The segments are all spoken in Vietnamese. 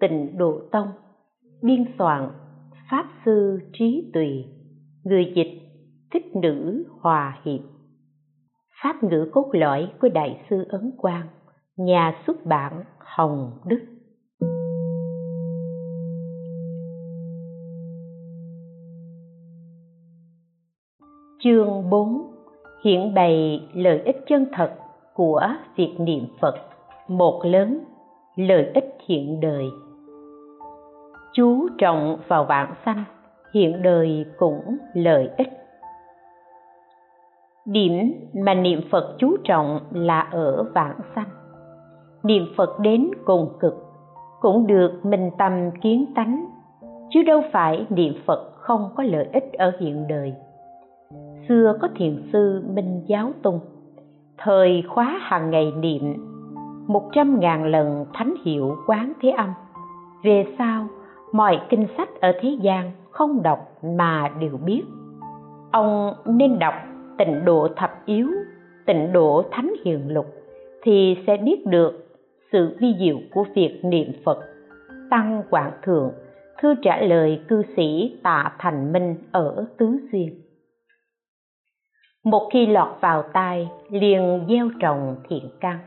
tịnh độ tông, biên soạn pháp sư trí tùy, người dịch thích nữ hòa hiệp. Pháp ngữ cốt lõi của đại sư ấn quang, nhà xuất bản hồng đức. Chương 4 hiện bày lợi ích chân thật của việc niệm phật, một lớn lợi ích hiện đời chú trọng vào vạn sanh, hiện đời cũng lợi ích. Điểm mà niệm phật chú trọng là ở vạn sanh. Niệm phật đến cùng cực, cũng được minh tâm kiến tánh, chứ đâu phải niệm phật không có lợi ích ở hiện đời. Xưa có thiền sư minh giáo tung thời khóa hàng ngày niệm, một trăm ngàn lần thánh hiệu quán thế âm, về sau mọi kinh sách ở thế gian không đọc mà đều biết. Ông nên đọc tịnh độ thập yếu, tịnh độ thánh hiền lục thì sẽ biết được sự vi diệu của việc niệm phật, tăng quảng thượng, thư trả lời cư sĩ tạ thành minh ở tứ xuyên. Một khi lọt vào tai, liền gieo trồng thiện căn.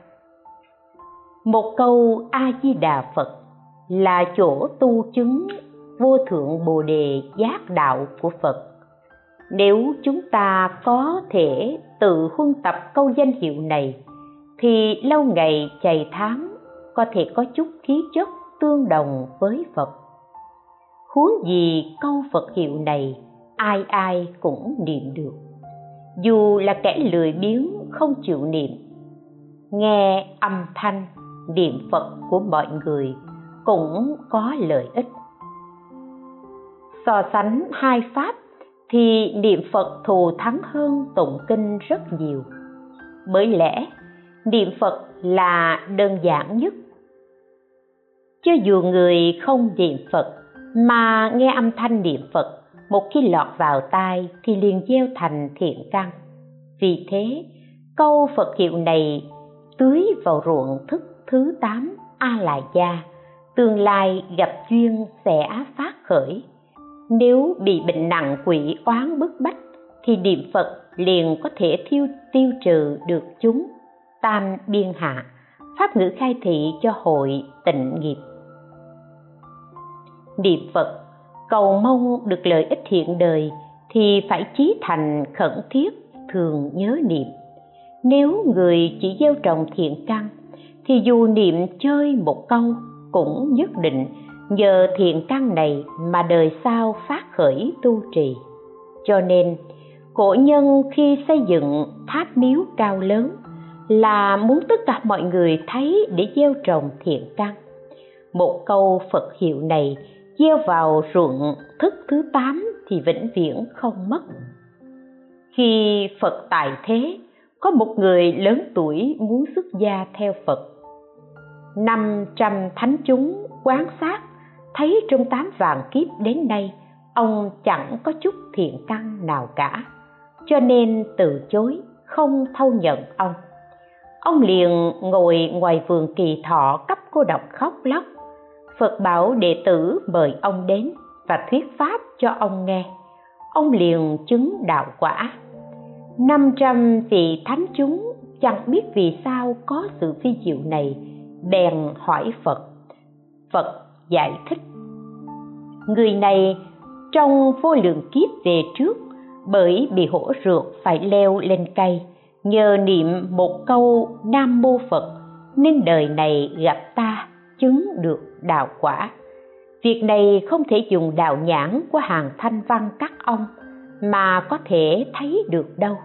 Một câu a di đà phật là chỗ tu chứng vô thượng bồ đề giác đạo của phật. Nếu chúng ta có thể tự huân tập câu danh hiệu này, thì lâu ngày chày tháng có thể có chút khí chất tương đồng với phật. Huống gì câu phật hiệu này ai ai cũng niệm được. Dù là kẻ lười biếng không chịu niệm, nghe âm thanh niệm phật của mọi người cũng có lợi ích. So sánh hai pháp thì niệm phật thù thắng hơn tụng kinh rất nhiều. Bởi lẽ, niệm phật là đơn giản nhất. Cho dù người không niệm phật mà nghe âm thanh niệm phật, một khi lọt vào tai thì liền gieo thành thiện căn. Vì thế, câu phật hiệu này tưới vào ruộng thức thứ tám a la gia tương lai gặp duyên sẽ phát khởi. Nếu bị bệnh nặng quỷ oán bức bách, thì niệm phật liền có thể tiêu tiêu trừ được chúng. Tam biên hạ, pháp ngữ khai thị cho hội tịnh nghiệp. Niệm phật, cầu mong được lợi ích hiện đời, thì phải chí thành khẩn thiết, thường nhớ niệm. Nếu người chỉ gieo trồng thiện căn, thì dù niệm chơi một câu cũng nhất định nhờ thiện căn này mà đời sau phát khởi tu trì. Cho nên, cổ nhân khi xây dựng tháp miếu cao lớn là muốn tất cả mọi người thấy để gieo trồng thiện căn. Một câu phật hiệu này gieo vào ruộng thức thứ tám thì vĩnh viễn không mất. Khi phật tại thế, có một người lớn tuổi muốn xuất gia theo phật năm trăm thánh chúng quan sát, thấy trong tám vạn kiếp đến nay, ông chẳng có chút thiện căn nào cả. Cho nên từ chối, không thâu nhận ông. Ông liền ngồi ngoài vườn kỳ thọ cấp cô độc khóc lóc. Phật bảo đệ tử mời ông đến và thuyết pháp cho ông nghe. Ông liền chứng đạo quả. Năm trăm vị thánh chúng chẳng biết vì sao có sự phi diệu này bèn hỏi phật. Phật giải thích, người này trong vô lượng kiếp về trước, bởi bị hổ rượt phải leo lên cây, nhờ niệm một câu nam mô phật, nên đời này gặp ta chứng được đạo quả. Việc này không thể dùng đạo nhãn của hàng thanh văn các ông mà có thể thấy được đâu.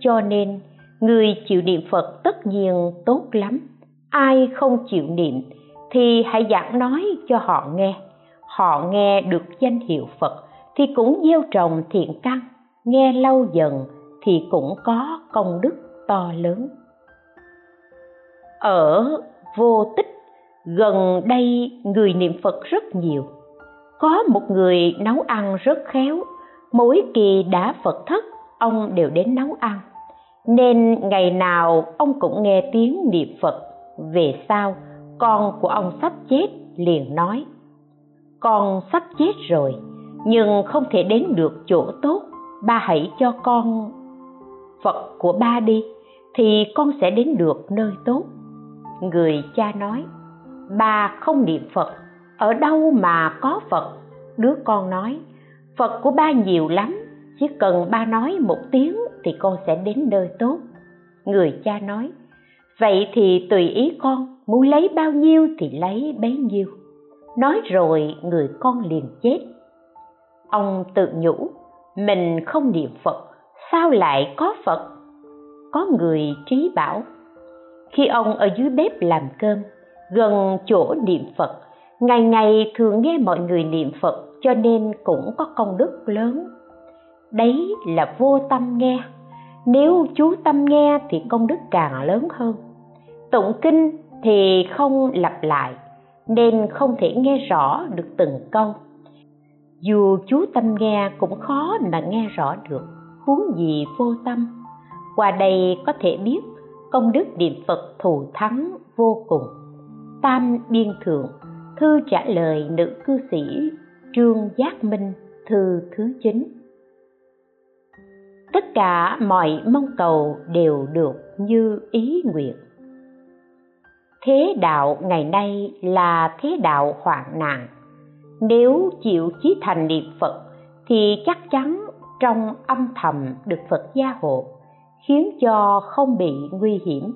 Cho nên, người chịu niệm phật tất nhiên tốt lắm ai không chịu niệm thì hãy giảng nói cho họ nghe. Họ nghe được danh hiệu phật thì cũng gieo trồng thiện căn, nghe lâu dần thì cũng có công đức to lớn. Ở vô tích, gần đây người niệm phật rất nhiều. Có một người nấu ăn rất khéo, mỗi kỳ đã phật thất, ông đều đến nấu ăn. Nên ngày nào ông cũng nghe tiếng niệm phật về sau, con của ông sắp chết liền nói, con sắp chết rồi, nhưng không thể đến được chỗ tốt. Ba hãy cho con phật của ba đi, thì con sẽ đến được nơi tốt. Người cha nói, ba không niệm phật, ở đâu mà có phật? Đứa con nói, phật của ba nhiều lắm, chỉ cần ba nói một tiếng thì con sẽ đến nơi tốt. Người cha nói vậy thì tùy ý con, muốn lấy bao nhiêu thì lấy bấy nhiêu. Nói rồi người con liền chết. Ông tự nhủ, mình không niệm phật, sao lại có phật? Có người trí bảo, khi ông ở dưới bếp làm cơm, gần chỗ niệm phật, ngày ngày thường nghe mọi người niệm phật, cho nên cũng có công đức lớn. Đấy là vô tâm nghe. Nếu chú tâm nghe thì công đức càng lớn hơn tụng kinh thì không lặp lại, nên không thể nghe rõ được từng câu. Dù chú tâm nghe cũng khó mà nghe rõ được huống gì vô tâm. Qua đây có thể biết công đức niệm phật thù thắng vô cùng. Tam biên thượng, thư trả lời nữ cư sĩ trương giác minh, thư thứ chín. Tất cả mọi mong cầu đều được như ý nguyện thế đạo ngày nay là thế đạo hoạn nạn. Nếu chịu chí thành niệm phật, thì chắc chắn trong âm thầm được phật gia hộ, khiến cho không bị nguy hiểm.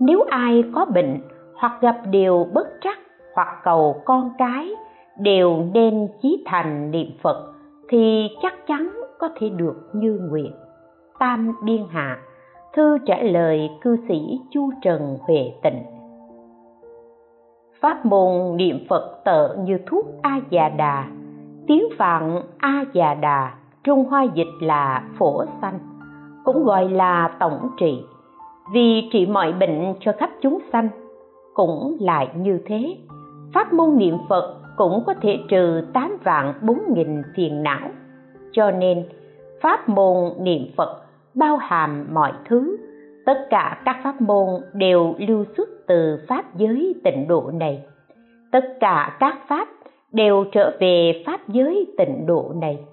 Nếu ai có bệnh hoặc gặp điều bất trắc hoặc cầu con cái, đều nên chí thành niệm phật thì chắc chắn có thể được như nguyện. Tam biên hạ, thư trả lời cư sĩ chu trần huệ tịnh pháp môn niệm phật tợ như thuốc a già đà tiếng phạn a già đà trung hoa dịch là phổ sanh, cũng gọi là tổng trị. Vì trị mọi bệnh cho khắp chúng sanh, cũng lại như thế. Pháp môn niệm phật cũng có thể trừ tám vạn bốn nghìn phiền não. Cho nên pháp môn niệm phật bao hàm mọi thứ, tất cả các pháp môn đều lưu xuất từ pháp giới tịnh độ này. Tất cả các pháp đều trở về pháp giới tịnh độ này.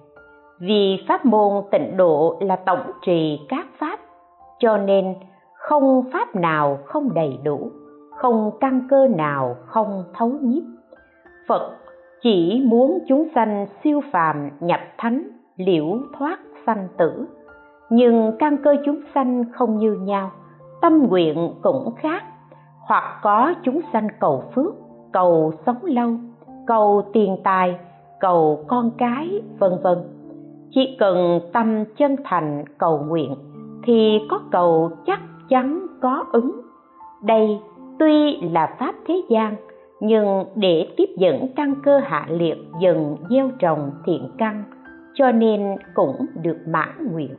Vì pháp môn tịnh độ là tổng trì các pháp, cho nên không pháp nào không đầy đủ, không căn cơ nào không thấu nhiếp. Phật chỉ muốn chúng sanh siêu phàm nhập thánh, liễu thoát sanh tử. Nhưng căn cơ chúng sanh không như nhau, tâm nguyện cũng khác hoặc có chúng sanh cầu phước, cầu sống lâu, cầu tiền tài, cầu con cái, vân vân. Chỉ cần tâm chân thành cầu nguyện thì có cầu chắc chắn có ứng. Đây tuy là pháp thế gian, nhưng để tiếp dẫn căn cơ hạ liệt dần gieo trồng thiện căn, cho nên cũng được mãn nguyện.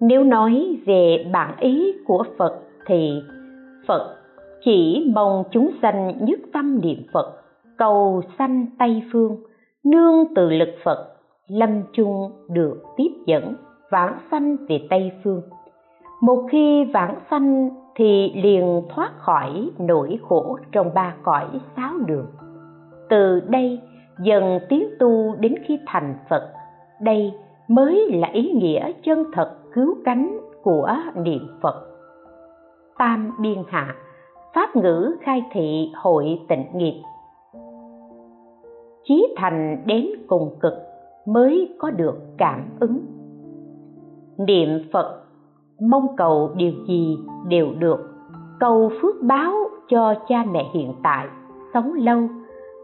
Nếu nói về bản ý của phật thì phật. Chỉ mong chúng sanh nhất tâm niệm phật, cầu sanh tây phương, nương từ lực phật, lâm chung được tiếp dẫn, vãng sanh về tây phương. Một khi vãng sanh thì liền thoát khỏi nỗi khổ trong ba cõi sáu đường. Từ đây dần tiến tu đến khi thành phật, đây mới là ý nghĩa chân thật cứu cánh của niệm phật tam biên hạ, pháp ngữ khai thị hội tịnh nghiệp. Chí thành đến cùng cực mới có được cảm ứng. Niệm phật, mong cầu điều gì đều được. Cầu phước báo cho cha mẹ hiện tại, sống lâu.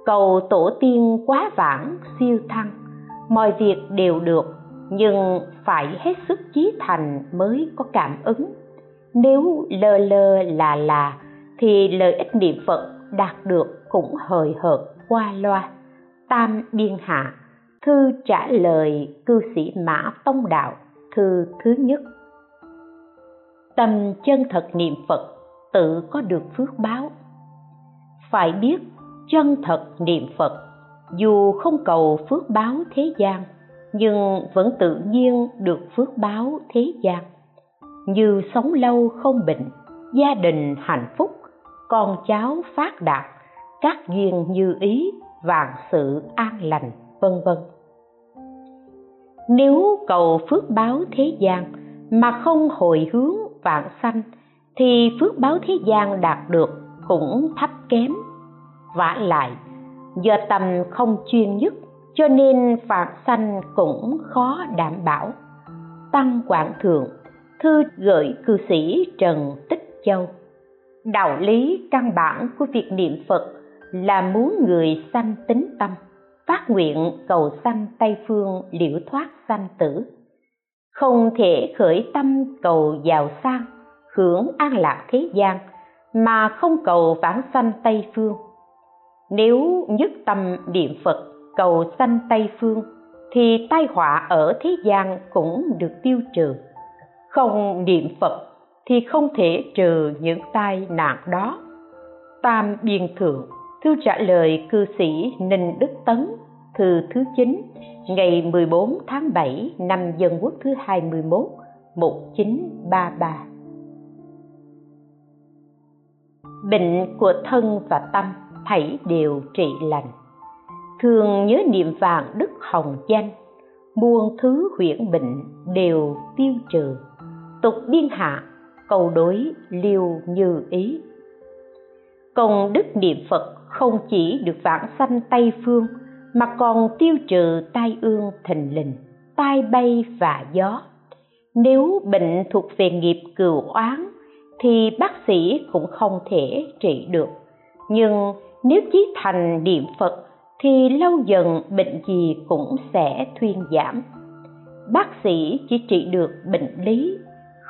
Cầu tổ tiên quá vãng, siêu thăng. Mọi việc đều được, nhưng phải hết sức chí thành mới có cảm ứng nếu lơ lơ, là là, thì lợi ích niệm phật đạt được cũng hời hợt, qua loa. Tam biên hạ, thư trả lời cư sĩ mã tông đạo, thư thứ nhất. Tâm chân thật niệm phật, tự có được phước báo. Phải biết, chân thật niệm phật, dù không cầu phước báo thế gian, nhưng vẫn tự nhiên được phước báo thế gian như sống lâu không bệnh, gia đình hạnh phúc, con cháu phát đạt, các duyên như ý, vạn sự an lành, vân vân. Nếu cầu phước báo thế gian mà không hồi hướng vạn sanh, thì phước báo thế gian đạt được cũng thấp kém. Vả lại, do tâm không chuyên nhất, cho nên phạt sanh cũng khó đảm bảo. Tăng quảng thượng thư gửi cư sĩ trần tích châu. Đạo lý căn bản của việc niệm phật là muốn người sanh tính tâm, phát nguyện cầu sanh tây phương liễu thoát sanh tử. Không thể khởi tâm cầu giàu sang, hưởng an lạc thế gian, mà không cầu vãng sanh tây phương. Nếu nhất tâm niệm phật cầu sanh tây phương, thì tai họa ở thế gian cũng được tiêu trừ không niệm phật thì không thể trừ những tai nạn đó. Tam biên thượng, thư trả lời cư sĩ ninh đức tấn, thư thứ 9 ngày 14 tháng 7 năm Dân Quốc thứ 21 1933 Bệnh của thân và tâm thảy đều trị lành. Thường nhớ niệm vàng đức hồng danh, muôn thứ huyễn bệnh đều tiêu trừ tục biên hạ, cầu đối liều như ý. Công đức niệm phật không chỉ được vãng sanh tây phương, mà còn tiêu trừ tai ương thình lình, tai bay và gió. Nếu bệnh thuộc về nghiệp cừu oán, thì bác sĩ cũng không thể trị được. Nhưng nếu chí thành niệm phật, thì lâu dần bệnh gì cũng sẽ thuyên giảm. Bác sĩ chỉ trị được bệnh lý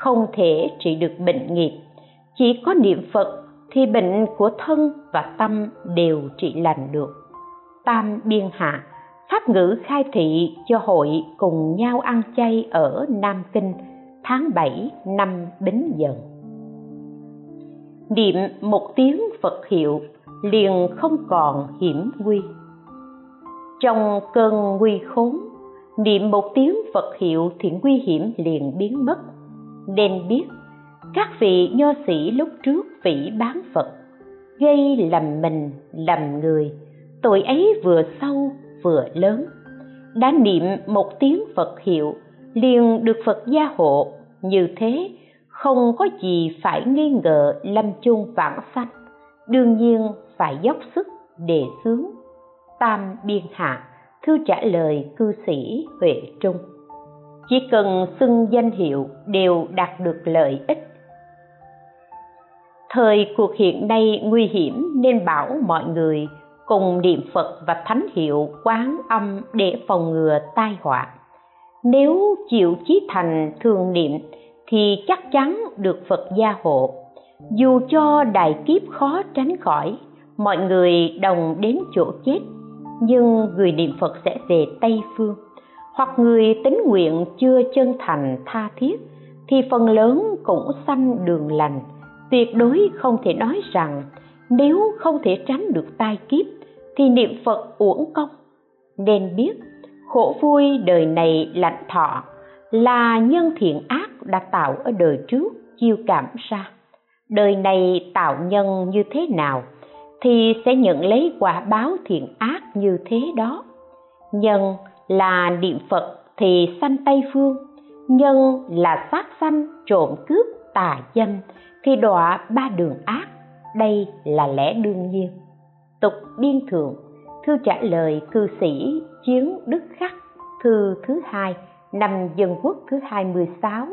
không thể trị được bệnh nghiệp. Chỉ có niệm phật thì bệnh của thân và tâm đều trị lành được. Tam biên hạ, pháp ngữ khai thị cho hội cùng nhau ăn chay ở nam kinh, tháng 7 năm bính dần. Niệm một tiếng phật hiệu liền không còn hiểm nguy. Trong cơn nguy khốn, niệm một tiếng phật hiệu thì nguy hiểm liền biến mất nên biết các vị nho sĩ lúc trước phỉ bán phật, gây lầm mình, lầm người. Tội ấy vừa sâu, vừa lớn. Đã niệm một tiếng phật hiệu, liền được phật gia hộ. Như thế, không có gì phải nghi ngờ lâm chung vãng sanh. Đương nhiên phải dốc sức đề xướng. Tam biên hạ, thư trả lời cư sĩ huệ trung chỉ cần xưng danh hiệu đều đạt được lợi ích. Thời cuộc hiện nay nguy hiểm nên bảo mọi người cùng niệm phật và thánh hiệu quán âm để phòng ngừa tai họa. Nếu chịu chí thành thường niệm thì chắc chắn được phật gia hộ. Dù cho đại kiếp khó tránh khỏi, mọi người đồng đến chỗ chết, nhưng người niệm phật sẽ về tây phương hoặc người tính nguyện chưa chân thành tha thiết, thì phần lớn cũng sanh đường lành. Tuyệt đối không thể nói rằng, nếu không thể tránh được tai kiếp, thì niệm phật uổng công. Nên biết, khổ vui đời này lạnh thọ, là nhân thiện ác đã tạo ở đời trước chiêu cảm ra. Đời này tạo nhân như thế nào, thì sẽ nhận lấy quả báo thiện ác như thế đó. Nhân là niệm phật thì sanh tây phương, nhân là sát sanh, trộm cướp, tà dâm, thì đọa ba đường ác, đây là lẽ đương nhiên. Tục biên thượng, thư trả lời cư sĩ chiến đức khắc, thư thứ hai, năm dân quốc thứ 26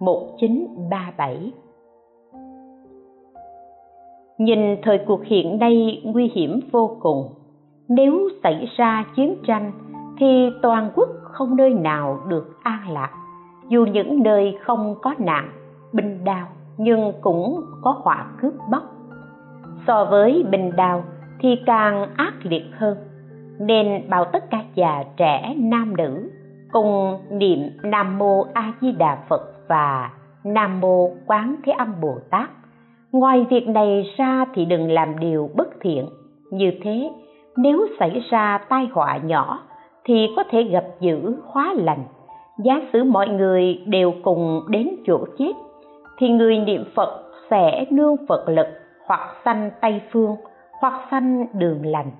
1937 Nhìn thời cuộc hiện nay nguy hiểm vô cùng. Nếu xảy ra chiến tranh thì toàn quốc không nơi nào được an lạc. Dù những nơi không có nạn, binh đao nhưng cũng có họa cướp bóc. So với binh đao thì càng ác liệt hơn nên bảo tất cả già trẻ nam nữ cùng niệm nam mô a di đà phật và nam mô quán thế âm bồ tát. Ngoài việc này ra thì đừng làm điều bất thiện. Như thế nếu xảy ra tai họa nhỏ thì có thể gặp dữ hóa lành. Giả sử mọi người đều cùng đến chỗ chết, thì người niệm phật sẽ nương phật lực hoặc sanh tây phương, hoặc sanh đường lành.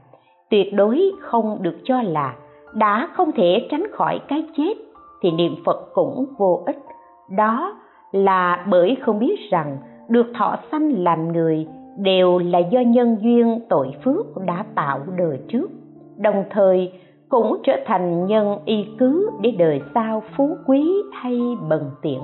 Tuyệt đối không được cho là đã không thể tránh khỏi cái chết thì niệm phật cũng vô ích. Đó là bởi không biết rằng được thọ sanh làm người đều là do nhân duyên tội phước đã tạo đời trước. Đồng thời cũng trở thành nhân y cứ để đời sau phú quý hay bần tiện.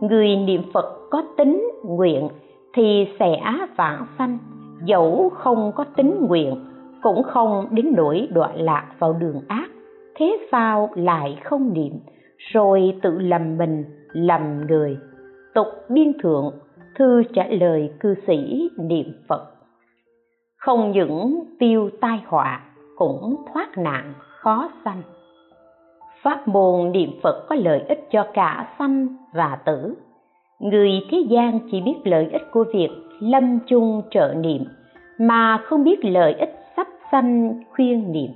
Người niệm phật có tính nguyện thì sẽ vãng sanh, dẫu không có tính nguyện, cũng không đến nỗi đọa lạc vào đường ác. Thế sao lại không niệm, rồi tự lầm mình, lầm người? Tục biên thượng, thư trả lời cư sĩ niệm phật. Không những tiêu tai họa cũng thoát nạn khó sanh. Pháp môn niệm phật có lợi ích cho cả sanh và tử. Người thế gian chỉ biết lợi ích của việc lâm chung trợ niệm, mà không biết lợi ích sắp sanh khuyên niệm.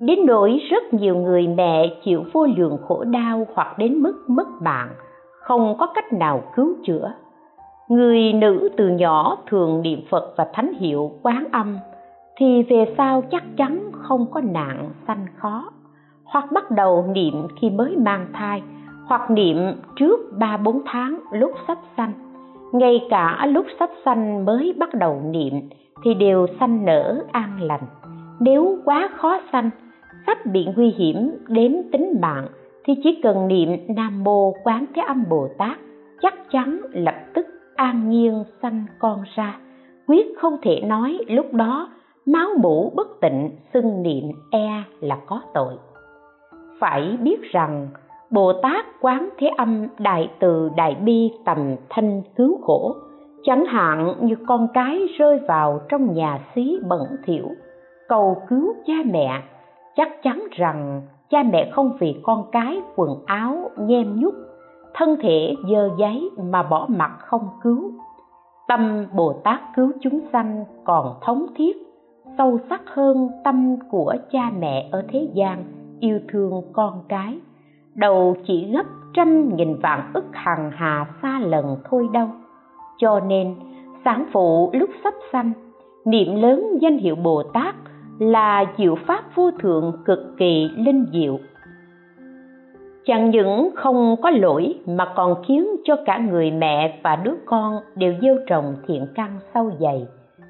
Đến nỗi rất nhiều người mẹ chịu vô lượng khổ đau hoặc đến mức mất mạng, không có cách nào cứu chữa. Người nữ từ nhỏ thường niệm phật và thánh hiệu quán âm thì về sau chắc chắn không có nạn sanh khó. Hoặc bắt đầu niệm khi mới mang thai, hoặc niệm trước ba bốn tháng lúc sắp sanh. Ngay cả lúc sắp sanh mới bắt đầu niệm thì đều sanh nở an lành. Nếu quá khó sanh, sắp bị nguy hiểm đến tính mạng thì chỉ cần niệm nam mô quán thế âm bồ tát, chắc chắn lập tức an nhiên sanh con ra. Quyết không thể nói lúc đó máu mũ bất tịnh, xưng niệm e là có tội. Phải biết rằng, bồ tát quán thế âm, đại từ đại bi tầm thanh cứu khổ, chẳng hạn như con cái rơi vào trong nhà xí bẩn thỉu, cầu cứu cha mẹ, chắc chắn rằng cha mẹ không vì con cái quần áo, nhem nhúc thân thể dơ giấy mà bỏ mặt không cứu. Tâm bồ tát cứu chúng sanh còn thống thiết sâu sắc hơn tâm của cha mẹ ở thế gian, yêu thương con cái. Đầu chỉ gấp trăm nghìn vạn ức hằng hà xa lần thôi đâu. Cho nên sáng phụ lúc sắp sanh, niệm lớn danh hiệu bồ tát là diệu pháp vô thượng cực kỳ linh diệu. Chẳng những không có lỗi mà còn khiến cho cả người mẹ và đứa con đều gieo trồng thiện căn sâu dày.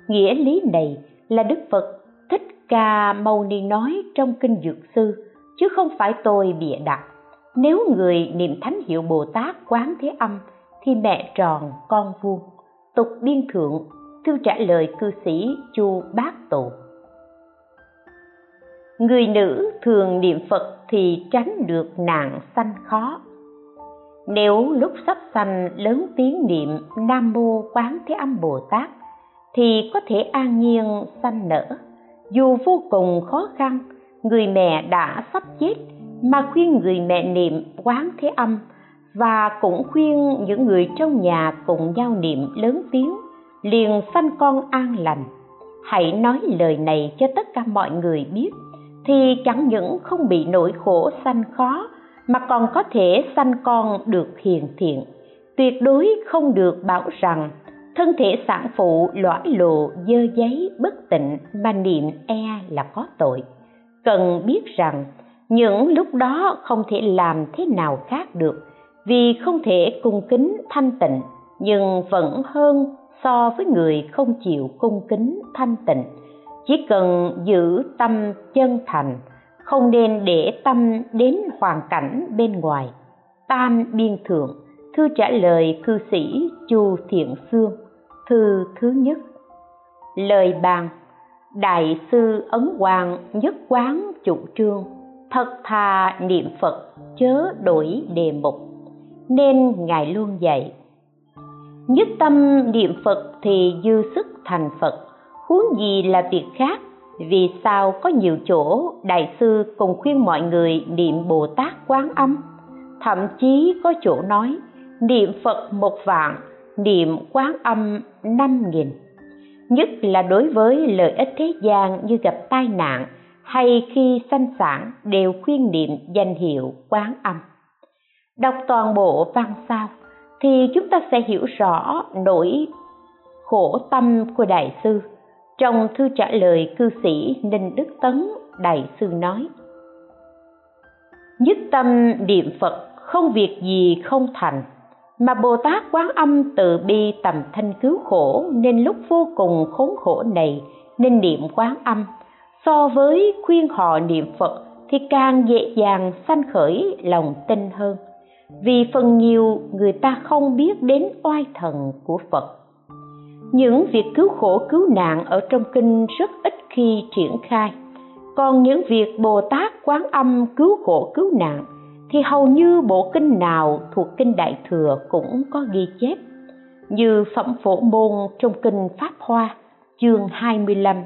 Nghĩa lý này là đức phật, thích ca mâu ni nói trong kinh dược sư, chứ không phải tôi bịa đặt. Nếu người niệm thánh hiệu bồ tát quán thế âm thì mẹ tròn con vuông tục biên thượng, thư trả lời cư sĩ chu bác tụ người nữ thường niệm phật thì tránh được nạn sanh khó. Nếu lúc sắp sanh lớn tiếng niệm nam mô quán thế âm bồ tát thì có thể an nhiên sanh nở. Dù vô cùng khó khăn, người mẹ đã sắp chết mà khuyên người mẹ niệm quán thế âm và cũng khuyên những người trong nhà cùng nhau niệm lớn tiếng, liền sanh con an lành. Hãy nói lời này cho tất cả mọi người biết, thì chẳng những không bị nỗi khổ sanh khó, mà còn có thể sanh con được hiền thiện. Tuyệt đối không được bảo rằng thân thể sản phụ lõa lộ, dơ giấy, bất tịnh mà niệm e là có tội. Cần biết rằng, những lúc đó không thể làm thế nào khác được, vì không thể cung kính thanh tịnh, nhưng vẫn hơn so với người không chịu cung kính thanh tịnh. Chỉ cần giữ tâm chân thành, không nên để tâm đến hoàn cảnh bên ngoài. Tam biên thượng, thư trả lời cư sĩ chu thiện xương thư thứ nhất. Lời bàn, đại sư ấn hoàng nhất quán chủ trương, thật thà niệm phật chớ đổi đề mục, nên ngài luôn dạy, nhất tâm niệm phật thì dư sức thành phật, huống gì là việc khác, vì sao có nhiều chỗ đại sư cùng khuyên mọi người niệm bồ tát quán âm, thậm chí có chỗ nói niệm phật một vạn niệm quán âm năm nghìn. Nhất là đối với lợi ích thế gian như gặp tai nạn hay khi sanh sản đều khuyên niệm danh hiệu quán âm. Đọc toàn bộ văn sao thì chúng ta sẽ hiểu rõ nỗi khổ tâm của đại sư. Trong thư trả lời cư sĩ ninh đức tấn, đại sư nói, nhất tâm niệm phật không việc gì không thành mà bồ tát quán âm từ bi tầm thanh cứu khổ nên lúc vô cùng khốn khổ này, nên niệm quán âm. So với khuyên họ niệm phật thì càng dễ dàng sanh khởi lòng tin hơn. Vì phần nhiều, người ta không biết đến oai thần của phật. Những việc cứu khổ cứu nạn ở trong kinh rất ít khi triển khai. Còn những việc bồ tát quán âm cứu khổ cứu nạn thì hầu như bộ kinh nào thuộc kinh đại thừa cũng có ghi chép. Như phẩm phổ môn trong kinh pháp hoa, chương 25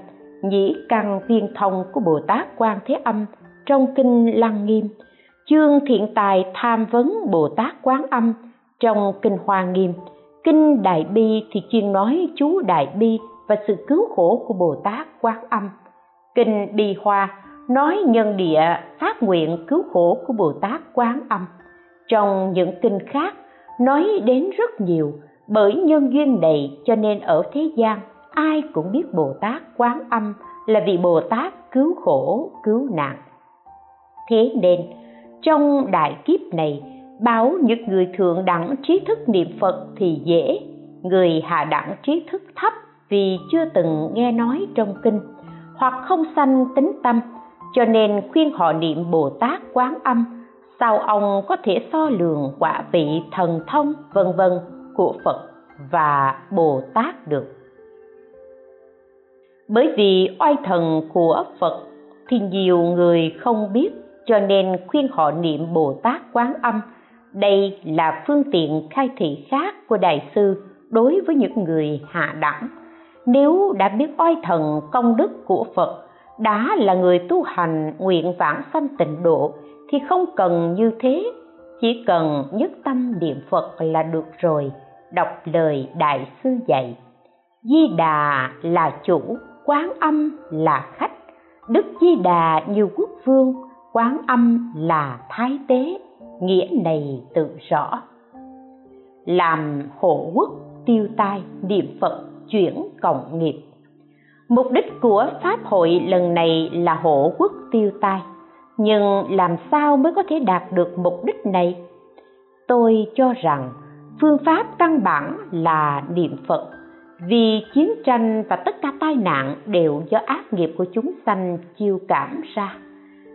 nhĩ căn tiên thông của bồ tát quan thế âm trong kinh lăng nghiêm, chương thiện tài tham vấn bồ tát quán âm trong kinh hoa nghiêm, kinh đại bi thì chuyên nói chú đại bi và sự cứu khổ của bồ tát quán âm, kinh bi hoa nói nhân địa, phát nguyện cứu khổ của bồ tát quán âm. Trong những kinh khác, nói đến rất nhiều, bởi nhân duyên này cho nên ở thế gian, ai cũng biết bồ tát quán âm là vị bồ tát cứu khổ, cứu nạn. Thế nên, trong đại kiếp này, báo những người thượng đẳng trí thức niệm phật thì dễ, người hạ đẳng trí thức thấp vì chưa từng nghe nói trong kinh, hoặc không sanh tính tâm cho nên khuyên họ niệm bồ tát quán âm, sao ông có thể so lường quả vị thần thông, vân vân, của phật và bồ tát được? Bởi vì oai thần của phật thì nhiều người không biết, cho nên khuyên họ niệm bồ tát quán âm. Đây là phương tiện khai thị khác của đại sư đối với những người hạ đẳng. Nếu đã biết oai thần công đức của phật đã là người tu hành nguyện vãng sanh tịnh độ thì không cần như thế. Chỉ cần nhất tâm niệm phật là được rồi, đọc lời đại sư dạy. Di đà là chủ, quán âm là khách. Đức di đà như quốc vương, quán âm là thái tế. Nghĩa này tự rõ. Làm hộ quốc, tiêu tai, niệm phật, chuyển cộng nghiệp mục đích của pháp hội lần này là hộ quốc tiêu tai, nhưng làm sao mới có thể đạt được mục đích này? Tôi cho rằng phương pháp căn bản là niệm phật, vì chiến tranh và tất cả tai nạn đều do ác nghiệp của chúng sanh chiêu cảm ra.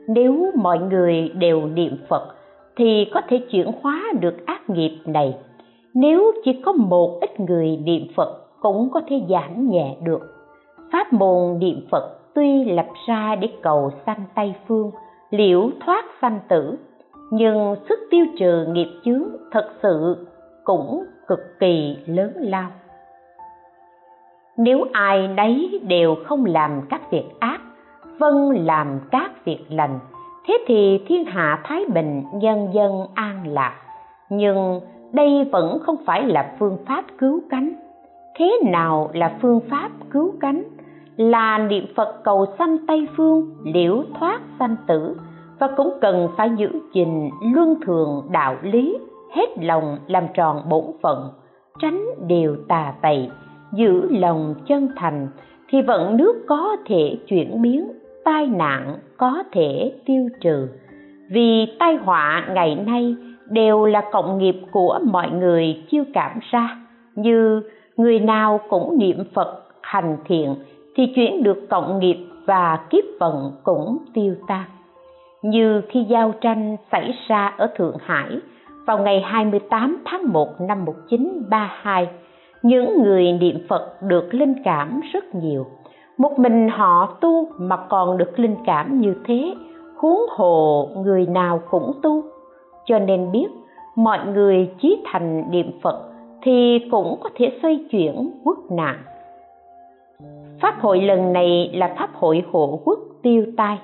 Nếu mọi người đều niệm phật, thì có thể chuyển hóa được ác nghiệp này. Nếu chỉ có một ít người niệm phật, cũng có thể giảm nhẹ được pháp môn niệm phật tuy lập ra để cầu sanh tây phương, liễu thoát sanh tử, nhưng sức tiêu trừ nghiệp chướng thật sự cũng cực kỳ lớn lao. Nếu ai nấy đều không làm các việc ác vâng làm các việc lành, thế thì thiên hạ thái bình nhân dân an lạc. Nhưng đây vẫn không phải là phương pháp cứu cánh. Thế nào là phương pháp cứu cánh? Là niệm phật cầu sanh tây phương liễu thoát sanh tử. Và cũng cần phải giữ gìn luân thường đạo lý, hết lòng làm tròn bổn phận, tránh điều tà tày, giữ lòng chân thành, thì vận nước có thể chuyển biến tai nạn có thể tiêu trừ. Vì tai họa ngày nay đều là cộng nghiệp của mọi người chiêu cảm ra, như người nào cũng niệm phật hành thiện thì chuyển được cộng nghiệp và kiếp vận cũng tiêu tan. Như khi giao tranh xảy ra ở Thượng Hải vào ngày 28 tháng 1 năm 1932 những người niệm Phật được linh cảm rất nhiều. Một mình họ tu mà còn được linh cảm như thế, huống hồ người nào cũng tu. Cho nên biết, mọi người chí thành niệm phật thì cũng có thể xoay chuyển quốc nạn pháp hội lần này là pháp hội hộ quốc tiêu tai.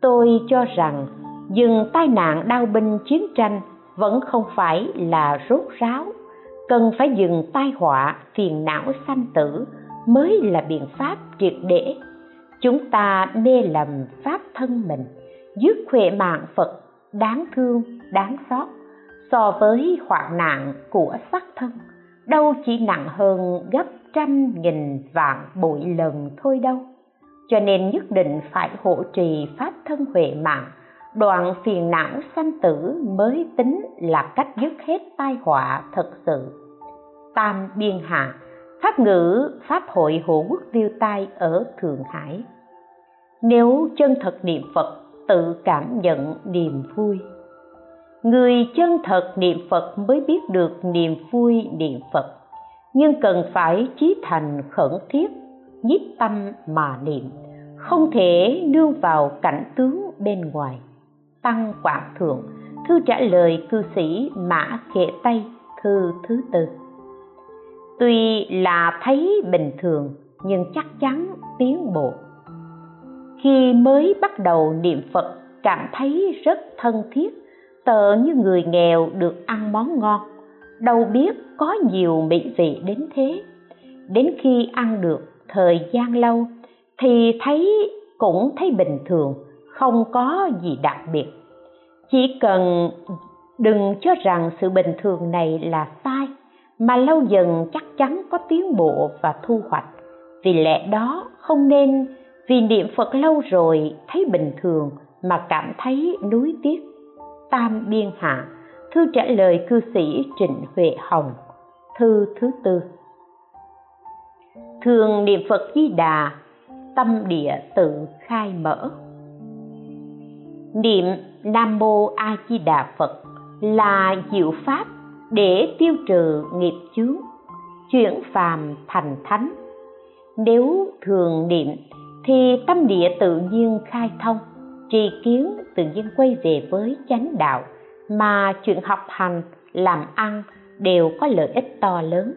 Tôi cho rằng, dừng tai nạn đau binh chiến tranh vẫn không phải là rốt ráo. Cần phải dừng tai họa phiền não sanh tử mới là biện pháp triệt để. Chúng ta mê lầm pháp thân mình, dứt huệ mạng phật đáng thương, đáng xót so với hoạn nạn của sắc thân. Đâu chỉ nặng hơn gấp trăm nghìn vạn bội lần thôi đâu. Cho nên nhất định phải hộ trì pháp thân huệ mạng. Đoạn phiền não sanh tử mới tính là cách dứt hết tai họa thật sự. Tam biên hạ, pháp ngữ, pháp hội hộ quốc tiêu tai ở thượng hải. Nếu chân thật niệm phật, tự cảm nhận niềm vui. Người chân thật niệm phật mới biết được niềm vui niệm phật nhưng cần phải chí thành khẩn thiết, nhiếp tâm mà niệm, không thể nương vào cảnh tướng bên ngoài. Tăng quảng thượng, thư trả lời cư sĩ mã khệ tây, thư thứ tư. Tuy là thấy bình thường, nhưng chắc chắn tiến bộ. Khi mới bắt đầu niệm phật, cảm thấy rất thân thiết, tợ như người nghèo được ăn món ngon đâu biết có nhiều mỹ vị đến thế. Đến khi ăn được thời gian lâu thì thấy cũng thấy bình thường, không có gì đặc biệt. Chỉ cần đừng cho rằng sự bình thường này là sai, mà lâu dần chắc chắn có tiến bộ và thu hoạch. Vì lẽ đó không nên vì niệm phật lâu rồi thấy bình thường mà cảm thấy nuối tiếc. Tam biên hạ thư trả lời cư sĩ trịnh huệ hồng, thư thứ tư. Thường niệm phật di đà, tâm địa tự khai mở. Niệm nam mô a di đà phật là diệu pháp để tiêu trừ nghiệp chướng, chuyển phàm thành thánh. Nếu thường niệm thì tâm địa tự nhiên khai thông, tri kiến tự nhiên quay về với chánh đạo mà chuyện học hành làm ăn đều có lợi ích to lớn.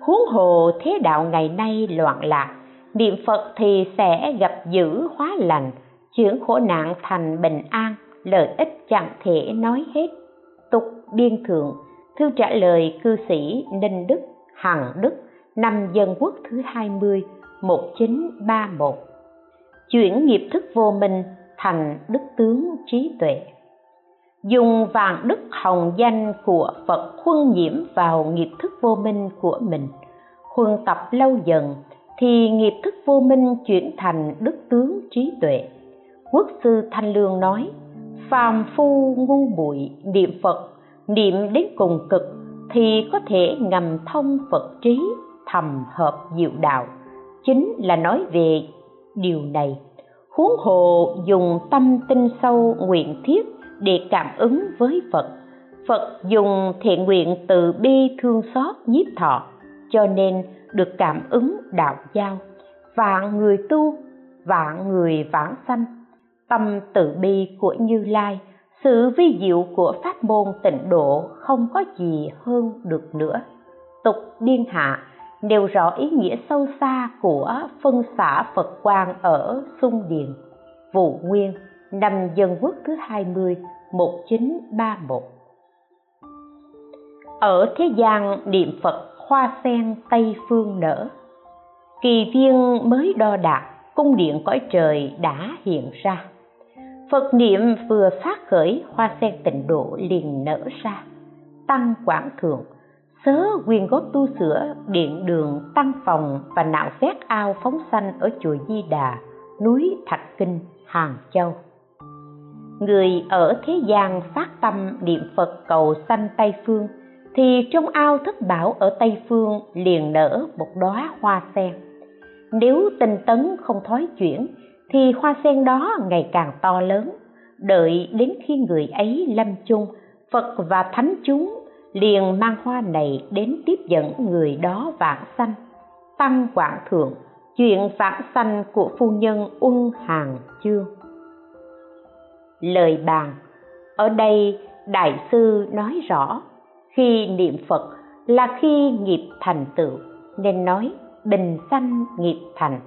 Huống hồ thế đạo ngày nay loạn lạc, niệm phật thì sẽ gặp dữ hóa lành chuyển khổ nạn thành bình an, lợi ích chẳng thể nói hết. Tục biên thượng, thư trả lời cư sĩ ninh đức, hằng đức, năm dân quốc thứ 20 1931 chuyển nghiệp thức vô minh thành đức tướng trí tuệ dùng vàng đức hồng danh của phật khuân nhiễm vào nghiệp thức vô minh của mình. Huân tập lâu dần thì nghiệp thức vô minh chuyển thành đức tướng trí tuệ. Quốc sư thanh lương nói, phàm phu ngu muội niệm phật, niệm đến cùng cực thì có thể ngầm thông phật trí thầm hợp diệu đạo. Chính là nói về điều này. Huống hồ dùng tâm tinh sâu nguyện thiết để cảm ứng với phật. Phật dùng thiện nguyện từ bi thương xót nhiếp thọ cho nên được cảm ứng đạo giao. Vạn người tu vạn người vãng sanh. Tâm từ bi của như lai sự vi diệu của pháp môn tịnh độ không có gì hơn được nữa. Tục điên hạ nêu rõ ý nghĩa sâu xa của phân xã Phật quan ở Xung Điền, Vụ Nguyên, năm Dân Quốc thứ 20, 1931. Ở thế gian niệm Phật hoa sen Tây Phương nở, kỳ viên mới đo đạt, cung điện cõi trời đã hiện ra. Phật niệm vừa phát khởi hoa sen tịnh độ liền nở ra. Tăng Quảng Thượng sớ quyền góp tu sửa điện đường tăng phòng và nạo vét ao phóng sanh ở chùa Di Đà, núi Thạch Kinh, Hàng Châu. Người ở thế gian phát tâm niệm Phật cầu sanh Tây Phương, thì trong ao thất bảo ở Tây Phương liền nở một đóa hoa sen. Nếu tinh tấn không thói chuyển, thì hoa sen đó ngày càng to lớn, đợi đến khi người ấy lâm chung, Phật và Thánh chúng liền mang hoa này đến tiếp dẫn người đó vãng sanh. Tăng quảng thượng chuyện vãng sanh của phu nhân uân hàng chương lời bàn. Ở đây, đại sư nói rõ, khi niệm phật là khi nghiệp thành tựu, nên nói bình sanh nghiệp thành.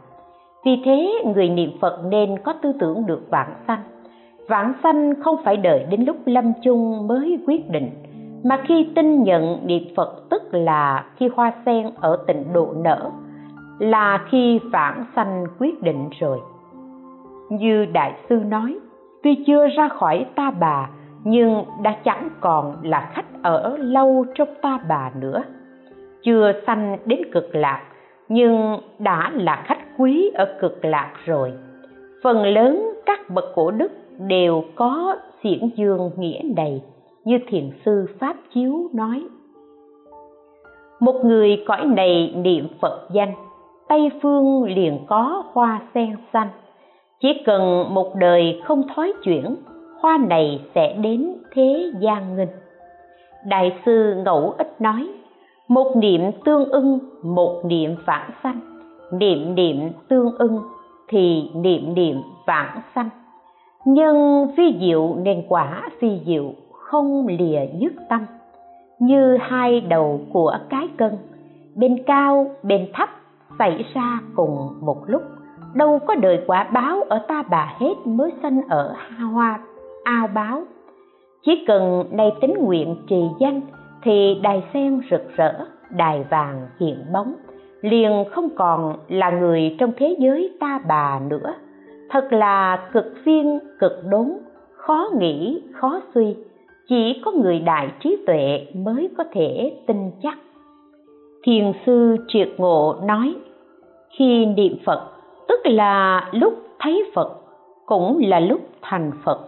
Vì thế, người niệm phật nên có tư tưởng được vãng sanh. Vãng sanh không phải đợi đến lúc lâm chung mới quyết định, mà khi tin nhận niệm phật tức là khi hoa sen ở tịnh độ nở, là khi vãng sanh quyết định rồi. Như đại sư nói tuy chưa ra khỏi ta bà, nhưng đã chẳng còn là khách ở lâu trong ta bà nữa. Chưa sanh đến cực lạc, nhưng đã là khách quý ở cực lạc rồi. Phần lớn các bậc cổ đức đều có xiển dương nghĩa đầy như thiền sư pháp chiếu nói. Một người cõi này niệm phật danh, tây phương liền có hoa sen xanh chỉ cần một đời không thói chuyển, hoa này sẽ đến thế gian nghinh đại sư ngẫu ích nói, một niệm tương ưng, một niệm vãng sanh. Niệm niệm tương ưng thì niệm niệm vãng sanh. Nhân vi diệu nên quả vi diệu không lìa dứt tâm. Như hai đầu của cái cân, bên cao, bên thấp, xảy ra cùng một lúc đâu có đời quả báo ở ta bà hết mới sanh ở hoa ao báo. Chỉ cần nay tính nguyện trì danh, thì đài sen rực rỡ, đài vàng hiện bóng. Liền không còn là người trong thế giới ta bà nữa. Thật là cực viên, cực đốn, khó nghĩ, khó suy. Chỉ có người đại trí tuệ mới có thể tin chắc. Thiền sư triệt ngộ nói, khi niệm phật tức là lúc thấy phật, cũng là lúc thành phật.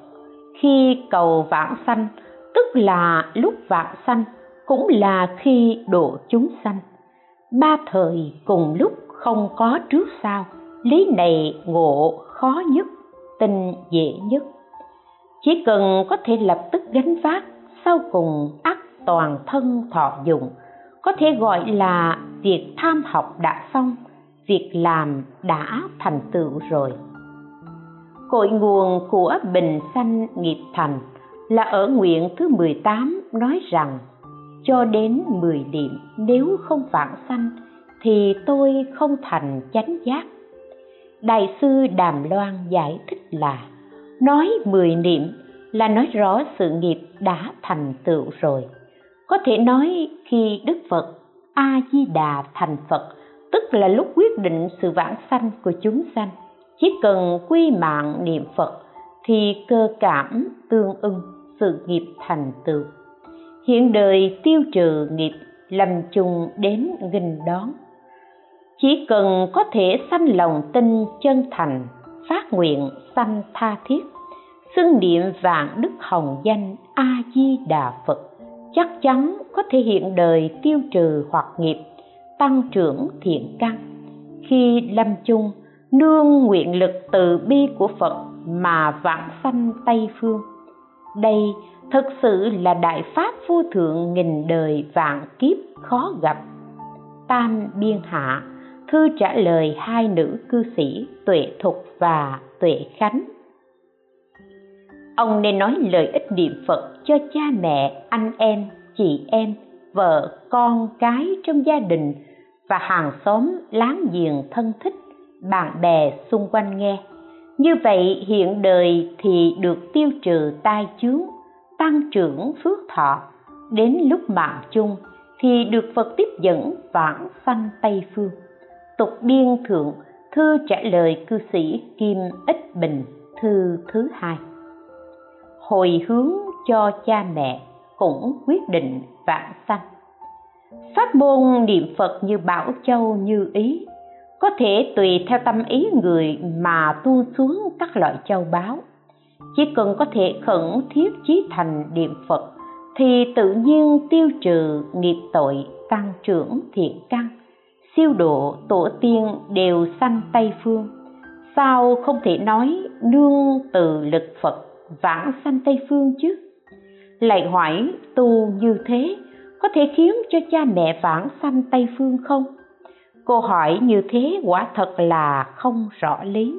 Khi cầu vãng sanh, tức là lúc vãng sanh, cũng là khi độ chúng sanh. Ba thời cùng lúc không có trước sau, lý này ngộ khó nhất tin dễ nhất. Chỉ cần có thể lập tức gánh vác, sau cùng ắt toàn thân thọ dụng, có thể gọi là việc tham học đã xong việc làm đã thành tựu rồi. Cội nguồn của bình sanh nghiệp thành là ở nguyện thứ 18 nói rằng, cho đến 10 điểm nếu không vãng sanh thì tôi không thành chánh giác. Đại sư đàm loan giải thích là, nói 10 niệm là nói rõ sự nghiệp đã thành tựu rồi. Có thể nói khi đức phật a di đà thành phật tức là lúc quyết định sự vãng sanh của chúng sanh. Chỉ cần quy mạng niệm phật thì cơ cảm tương ưng, sự nghiệp thành tựu. Hiện đời tiêu trừ nghiệp lầm chung đến nghinh đón. Chỉ cần có thể sanh lòng tin chân thành, phát nguyện sanh tha thiết, xưng niệm vạn đức hồng danh a di đà phật, chắc chắn có thể hiện đời tiêu trừ hoặc nghiệp tăng trưởng thiện căn. Khi lâm chung, nương nguyện lực từ bi của phật mà vãng sanh tây phương. Đây thực sự là đại pháp vô thượng nghìn đời vạn kiếp khó gặp. Tam biên hạ, thư trả lời hai nữ cư sĩ tuệ thục và tuệ khánh. Ông nên nói lời ích niệm phật cho cha mẹ, anh em, chị em, vợ, con, cái trong gia đình và hàng xóm láng giềng thân thích, bạn bè xung quanh nghe. Như vậy, hiện đời thì được tiêu trừ tai chướng, tăng trưởng phước thọ. Đến lúc mạng chung thì được phật tiếp dẫn vãng sanh tây phương. Tục biên thượng, thư trả lời cư sĩ kim ích bình, thư thứ hai. Hồi hướng cho cha mẹ cũng quyết định vãng sanh pháp môn niệm phật như bảo châu như ý, có thể tùy theo tâm ý người mà tu xuống các loại châu báu. Chỉ cần có thể khẩn thiết chí thành niệm phật, thì tự nhiên tiêu trừ nghiệp tội tăng trưởng thiện căn. Siêu độ tổ tiên đều sanh tây phương. Sao không thể nói nương từ lực phật vãng sanh tây phương chứ? Lại hỏi tu như thế có thể khiến cho cha mẹ vãng sanh tây phương không? Cô hỏi như thế quả thật là không rõ lý.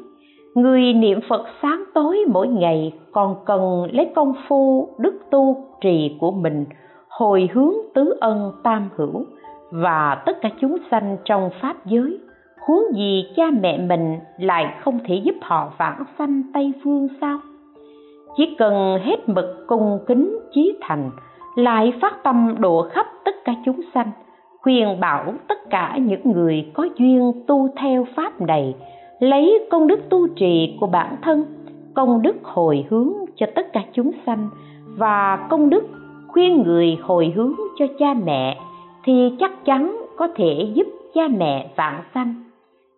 Người niệm phật sáng tối mỗi ngày còn cần lấy công phu, đức tu, trì của mình, hồi hướng tứ ân tam hữu, và tất cả chúng sanh trong pháp giới. Huống gì cha mẹ mình lại không thể giúp họ vãng sanh tây phương sao? Chỉ cần hết mực cung kính chí thành lại phát tâm độ khắp tất cả chúng sanh, khuyên bảo tất cả những người có duyên tu theo pháp này, lấy công đức tu trì của bản thân, công đức hồi hướng cho tất cả chúng sanh, và công đức khuyên người hồi hướng cho cha mẹ thì chắc chắn có thể giúp cha mẹ vạn sanh.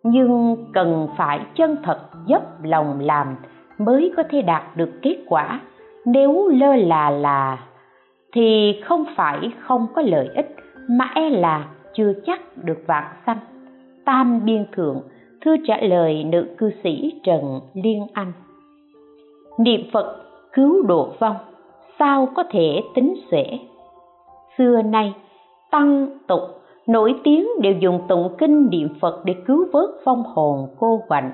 Nhưng cần phải chân thật, dốc lòng làm mới có thể đạt được kết quả. Nếu lơ là là thì không phải không có lợi ích, mà e là chưa chắc được vạn sanh. Tam biên thượng, thư trả lời nữ cư sĩ trần liên anh. Niệm phật cứu độ vong, sao có thể tính xuể? Xưa nay, tăng tục, nổi tiếng đều dùng tụng kinh niệm phật để cứu vớt vong hồn cô quạnh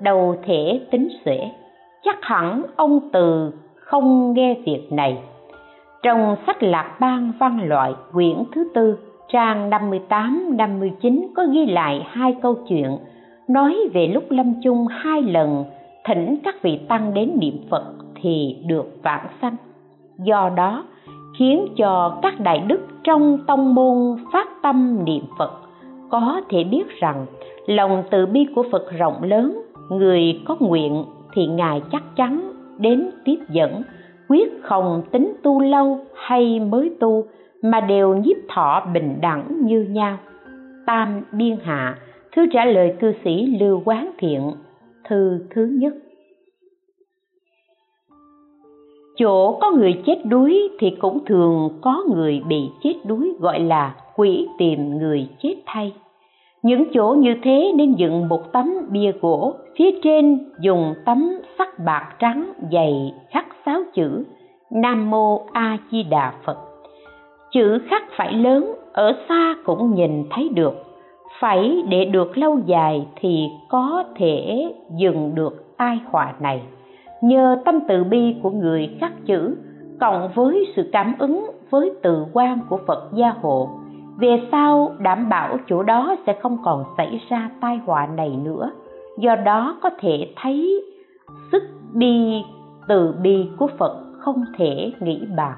đầu thể tính xuể. Chắc hẳn ông từ không nghe việc này trong sách lạc bang văn loại quyển thứ tư trang 58-59 có ghi lại hai câu chuyện nói về lúc lâm chung hai lần thỉnh các vị tăng đến niệm Phật thì được vãng sanh. Do đó, khiến cho các đại đức trong tông môn phát tâm niệm Phật có thể biết rằng lòng từ bi của Phật rộng lớn, người có nguyện thì Ngài chắc chắn đến tiếp dẫn, quyết không tính tu lâu hay mới tu mà đều nhiếp thọ bình đẳng như nhau. Tam Biên Hạ, thư trả lời cư sĩ Lưu Quán Thiện, thư thứ nhất. chỗ có người chết đuối thì cũng thường có người bị chết đuối gọi là quỷ tìm người chết thay những chỗ như thế nên dựng một tấm bia gỗ phía trên dùng tấm sắt bạc trắng dày khắc sáu chữ, nam mô a di đà phật. Chữ khắc phải lớn, ở xa cũng nhìn thấy được. Phải để được lâu dài thì có thể dừng được tai họa này. Nhờ tâm từ bi của người khắc chữ, cộng với sự cảm ứng với từ quan của Phật gia hộ, về sau đảm bảo chỗ đó sẽ không còn xảy ra tai họa này nữa do đó có thể thấy sức bi từ bi của Phật không thể nghĩ bàn.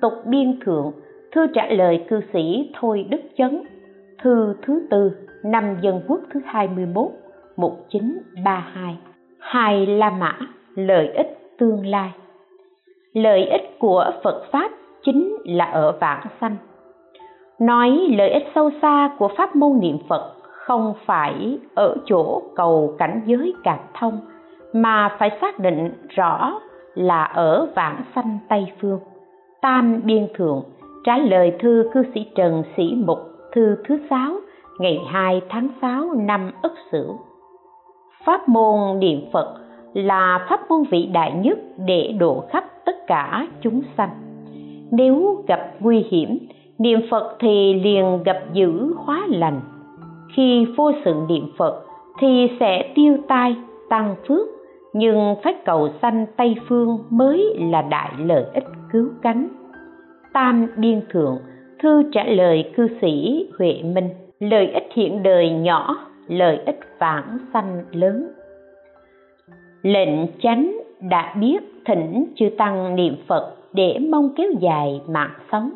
Tục biên thượng thư trả lời cư sĩ Thôi Đức Chấn, thư thứ tư, năm dân quốc thứ 21 1932 hai. La Mã, lợi ích tương lai. Lợi ích của phật pháp chính là ở vãng sanh. Nói lợi ích sâu xa của pháp môn niệm phật không phải ở chỗ cầu cảnh giới càng thông, mà phải xác định rõ là ở vãng sanh tây phương. Tam biên thượng trả lời thư cư sĩ trần sĩ mục thư thứ sáu, ngày 2 tháng 6 năm Ất Sửu. Pháp môn niệm Phật là pháp môn vĩ đại nhất để độ khắp tất cả chúng sanh. Nếu gặp nguy hiểm, niệm phật thì liền gặp dữ hóa lành khi vô sự niệm phật thì sẽ tiêu tai, tăng phước, nhưng phải cầu sanh tây phương mới là đại lợi ích cứu cánh. Tam biên thượng, thư trả lời cư sĩ huệ minh, lợi ích hiện đời nhỏ, lợi ích vãng sanh lớn. Lệnh chánh đã biết thỉnh chư tăng niệm phật để mong kéo dài mạng sống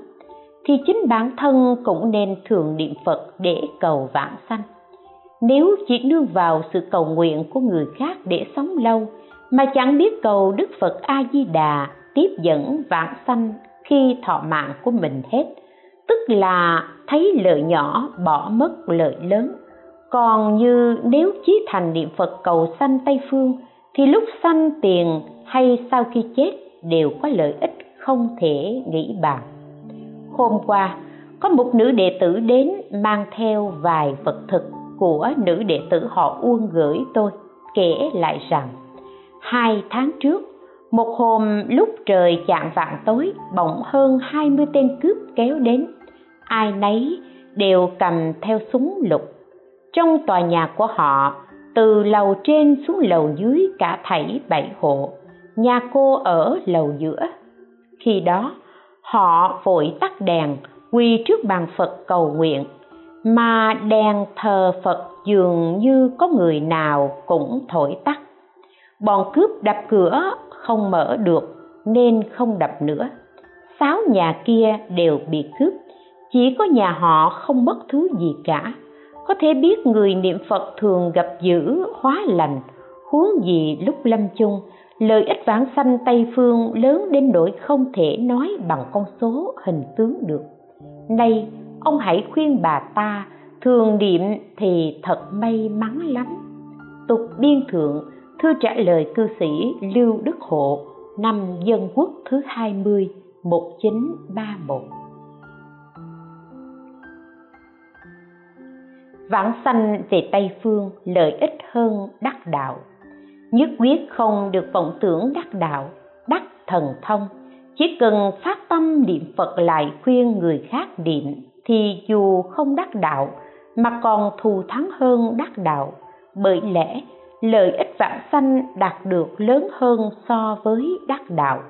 thì chính bản thân cũng nên thường niệm phật để cầu vãng sanh. Nếu chỉ nương vào sự cầu nguyện của người khác để sống lâu, mà chẳng biết cầu đức phật a di đà tiếp dẫn vãng sanh khi thọ mạng của mình hết, tức là thấy lợi nhỏ bỏ mất lợi lớn. Còn như nếu chí thành niệm phật cầu sanh tây phương, thì lúc sanh tiền hay sau khi chết đều có lợi ích không thể nghĩ bàn hôm qua, có một nữ đệ tử đến mang theo vài vật thực của nữ đệ tử họ uông gửi tôi, kể lại rằng, hai tháng trước, một hôm lúc trời chạng vạn tối, bỗng hơn 20 tên cướp kéo đến, ai nấy đều cầm theo súng lục. Trong tòa nhà của họ, từ lầu trên xuống lầu dưới cả thảy bảy hộ, nhà cô ở lầu giữa. Khi đó họ vội tắt đèn, quỳ trước bàn phật cầu nguyện. Mà đèn thờ phật dường như có người nào cũng thổi tắt. Bọn cướp đập cửa, không mở được, nên không đập nữa. Sáu nhà kia đều bị cướp. Chỉ có nhà họ không mất thứ gì cả. Có thể biết người niệm phật thường gặp dữ, hóa lành, huống gì lúc lâm chung lợi ích vãng sanh tây phương lớn đến nỗi không thể nói bằng con số hình tướng được. Nay ông hãy khuyên bà ta, thường niệm thì thật may mắn lắm. Tục biên thượng, thư trả lời cư sĩ lưu đức hộ, năm dân quốc thứ 20 1931 vãng sanh về tây phương lợi ích hơn đắc đạo nhất quyết không được vọng tưởng đắc đạo, đắc thần thông. Chỉ cần phát tâm niệm phật lại khuyên người khác niệm, thì dù không đắc đạo, mà còn thù thắng hơn đắc đạo. Bởi lẽ, lợi ích vãng sanh đạt được lớn hơn so với đắc đạo.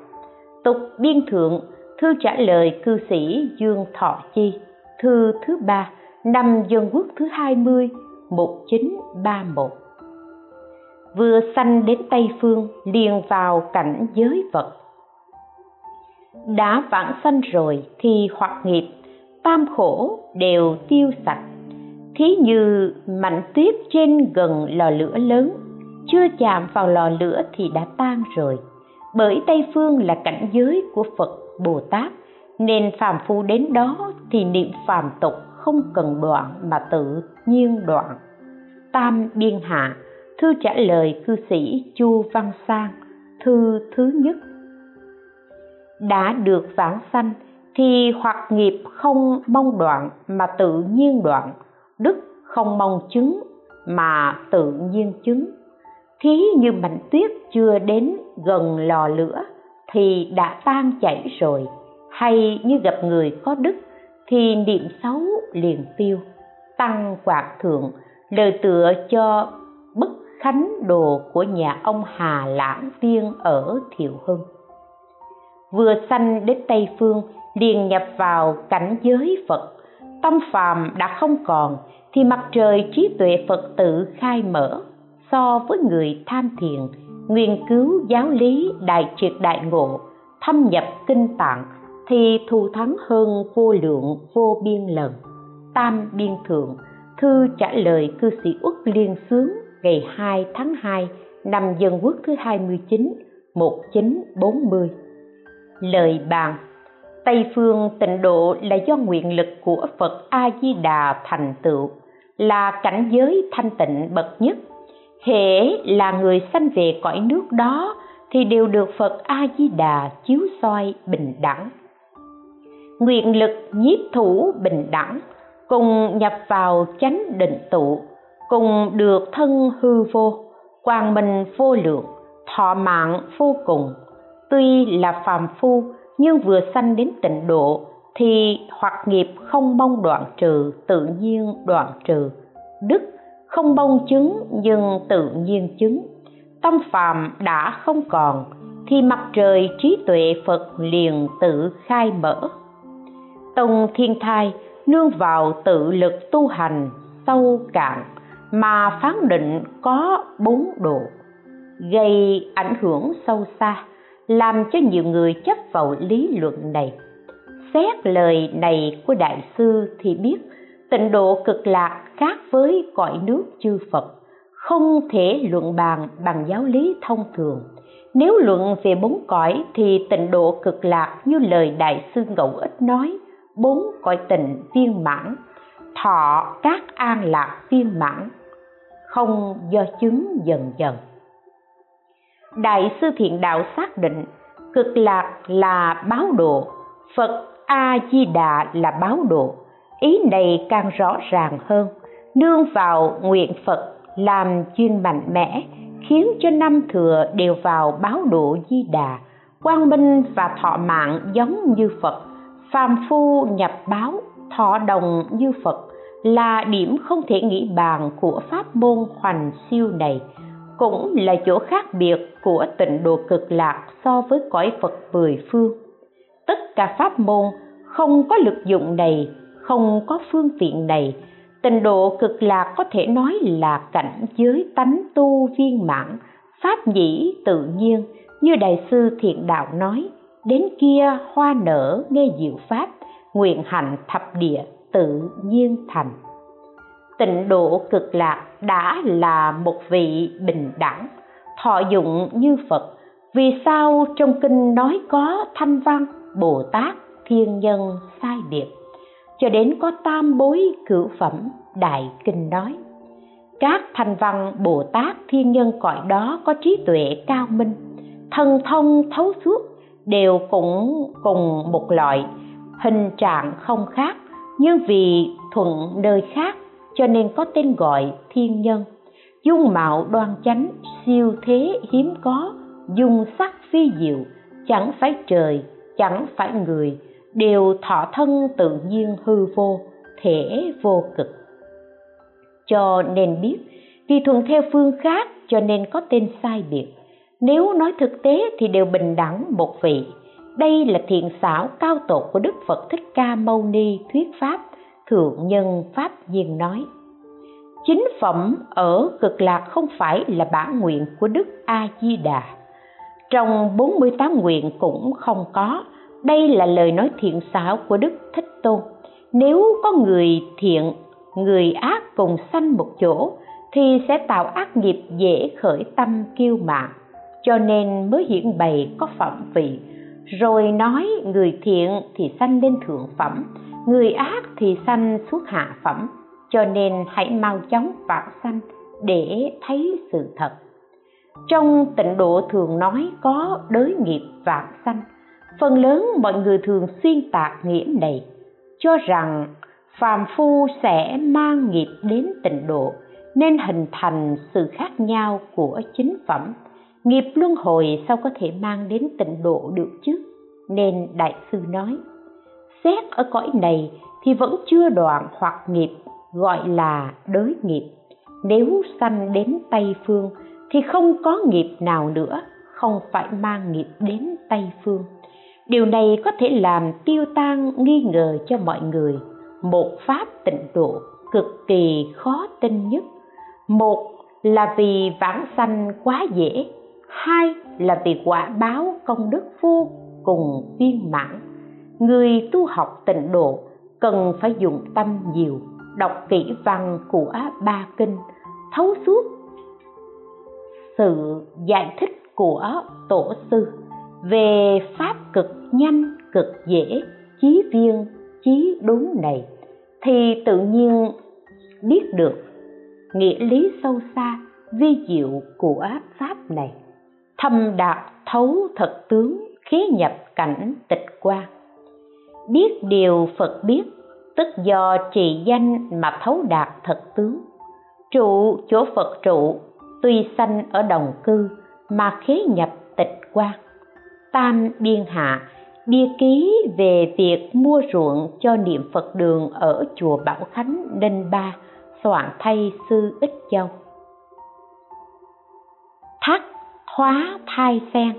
Tục biên thượng, thư trả lời cư sĩ dương thọ chi, thư thứ ba, năm dân quốc thứ 20 1931 vừa sanh đến Tây Phương, liền vào cảnh giới vật đã vãng sanh rồi thì hoặc nghiệp, tam khổ đều tiêu sạch. Thí như mảnh tuyết trên gần lò lửa lớn, chưa chạm vào lò lửa thì đã tan rồi. Bởi tây phương là cảnh giới của phật bồ tát, nên phàm phu đến đó thì niệm phàm tục không cần đoạn mà tự nhiên đoạn. Tam biên hạ thư trả lời cư sĩ chu văn sang, thư thứ nhất. Đã được vãng sanh thì hoặc nghiệp không mong đoạn mà tự nhiên đoạn, đức không mong chứng mà tự nhiên chứng. Thí như mảnh tuyết chưa đến gần lò lửa thì đã tan chảy rồi, hay như gặp người có đức thì niệm xấu liền tiêu. Tăng quạt thượng, lời tựa cho bất khánh đồ của nhà ông hà lãng tiên ở thiệu hưng. Vừa sanh đến tây phương, liền nhập vào cảnh giới phật. Tâm phàm đã không còn, thì mặt trời trí tuệ phật tự khai mở. So với người tham thiền nghiên cứu giáo lý đại triệt đại ngộ, thâm nhập kinh tạng, thì thù thắng hơn vô lượng, vô biên lần. Tam biên thượng, thư trả lời cư sĩ uất liên sướng ngày 2 tháng 2 năm dân quốc thứ 29 1940 lời bàn Tây phương tịnh độ là do nguyện lực của Phật A Di Đà thành tựu, là cảnh giới thanh tịnh bậc nhất. Hễ là người sanh về cõi nước đó thì đều được Phật A Di Đà chiếu soi bình đẳng. Nguyện lực nhiếp thủ bình đẳng, cùng nhập vào chánh định tụ, cùng được thân hư vô, quang minh vô lượng, thọ mạng vô cùng. Tuy là phàm phu nhưng vừa sanh đến tịnh độ thì hoặc nghiệp không mong đoạn trừ tự nhiên đoạn trừ. Đức không mong chứng nhưng tự nhiên chứng. Tâm phàm đã không còn thì mặt trời trí tuệ phật liền tự khai mở. Tông thiên thai nương vào tự lực tu hành sâu cạn mà phán định có bốn độ, gây ảnh hưởng sâu xa, làm cho nhiều người chấp vào lý luận này. Xét lời này của đại sư thì biết, tịnh độ cực lạc khác với cõi nước chư phật, không thể luận bàn bằng giáo lý thông thường. Nếu luận về bốn cõi thì tịnh độ cực lạc như lời đại sư ngẫu ích nói, bốn cõi tịnh viên mãn, thọ các an lạc viên mãn không do chứng dần dần. Đại sư thiện đạo xác định, cực lạc là báo độ, phật a di đà là báo độ. Ý này càng rõ ràng hơn, nương vào nguyện phật làm chuyên mạnh mẽ, khiến cho năm thừa đều vào báo độ di đà quang minh và thọ mạng giống như phật, phàm phu nhập báo, thọ đồng như phật là điểm không thể nghĩ bàn của pháp môn hoành siêu này cũng là chỗ khác biệt của tịnh độ cực lạc so với cõi Phật mười phương. Tất cả pháp môn không có lực dụng này, không có phương tiện này, tịnh độ cực lạc có thể nói là cảnh giới tánh tu viên mãn, pháp nhĩ tự nhiên, như đại sư thiện đạo nói, đến kia hoa nở nghe diệu pháp, nguyện hạnh thập địa tự nhiên thành. Tịnh độ cực lạc đã là một vị bình đẳng, thọ dụng như phật. Vì sao trong kinh nói có thanh văn, bồ tát, thiên nhân, sai điệp cho đến có tam bối cửu phẩm, đại kinh nói, các thanh văn, bồ tát, thiên nhân cõi đó có trí tuệ cao minh thần thông thấu suốt, đều cũng cùng một loại, hình trạng không khác nhưng vì thuận nơi khác, cho nên có tên gọi thiên nhân. Dung mạo đoan chánh, siêu thế hiếm có, dung sắc phi diệu, chẳng phải trời, chẳng phải người, đều thọ thân tự nhiên hư vô, thể vô cực. Cho nên biết, vì thuận theo phương khác, cho nên có tên sai biệt. Nếu nói thực tế thì đều bình đẳng một vị đây là thiện xảo cao tột của đức phật thích ca mâu ni thuyết pháp thượng nhân pháp nhiên nói. Chính phẩm ở cực lạc không phải là bản nguyện của đức a di đà trong 48 nguyện cũng không có. Đây là lời nói thiện xảo của đức thích tôn. Nếu có người thiện, người ác cùng sanh một chỗ, thì sẽ tạo ác nghiệp dễ khởi tâm kiêu mạn. Cho nên mới hiển bày có phẩm vị rồi nói, người thiện thì sanh lên thượng phẩm, người ác thì sanh xuống hạ phẩm. Cho nên hãy mau chóng vạn sanh để thấy sự thật. Trong tịnh độ thường nói có đới nghiệp vạn sanh. Phần lớn mọi người thường xuyên tạc nghĩa này, cho rằng phàm phu sẽ mang nghiệp đến tịnh độ, nên hình thành sự khác nhau của chính phẩm nghiệp luân hồi sao có thể mang đến tịnh độ được chứ? Nên đại sư nói, xét ở cõi này thì vẫn chưa đoạn hoặc nghiệp, gọi là đới nghiệp. Nếu sanh đến tây phương thì không có nghiệp nào nữa, không phải mang nghiệp đến tây phương. Điều này có thể làm tiêu tan nghi ngờ cho mọi người. Một pháp tịnh độ cực kỳ khó tin nhất. Một là vì vãng sanh quá dễ hai là vì quả báo công đức vô cùng viên mãn. Người tu học tịnh độ cần phải dùng tâm nhiều, đọc kỹ văn của ba kinh, thấu suốt sự giải thích của tổ sư về pháp cực nhanh, cực dễ, chí viên chí đúng này, thì tự nhiên biết được nghĩa lý sâu xa vi diệu của pháp này thâm đạt thấu thật tướng khí nhập cảnh tịch quan biết điều phật biết, tức do trì danh mà thấu đạt thật tướng. Trụ chỗ phật trụ, tuy sanh ở đồng cư mà khí nhập tịch quan tam biên hạ, bia ký về việc mua ruộng cho niệm phật đường ở chùa bảo khánh, ninh ba, soạn thay sư ích châu. Hóa thai sen,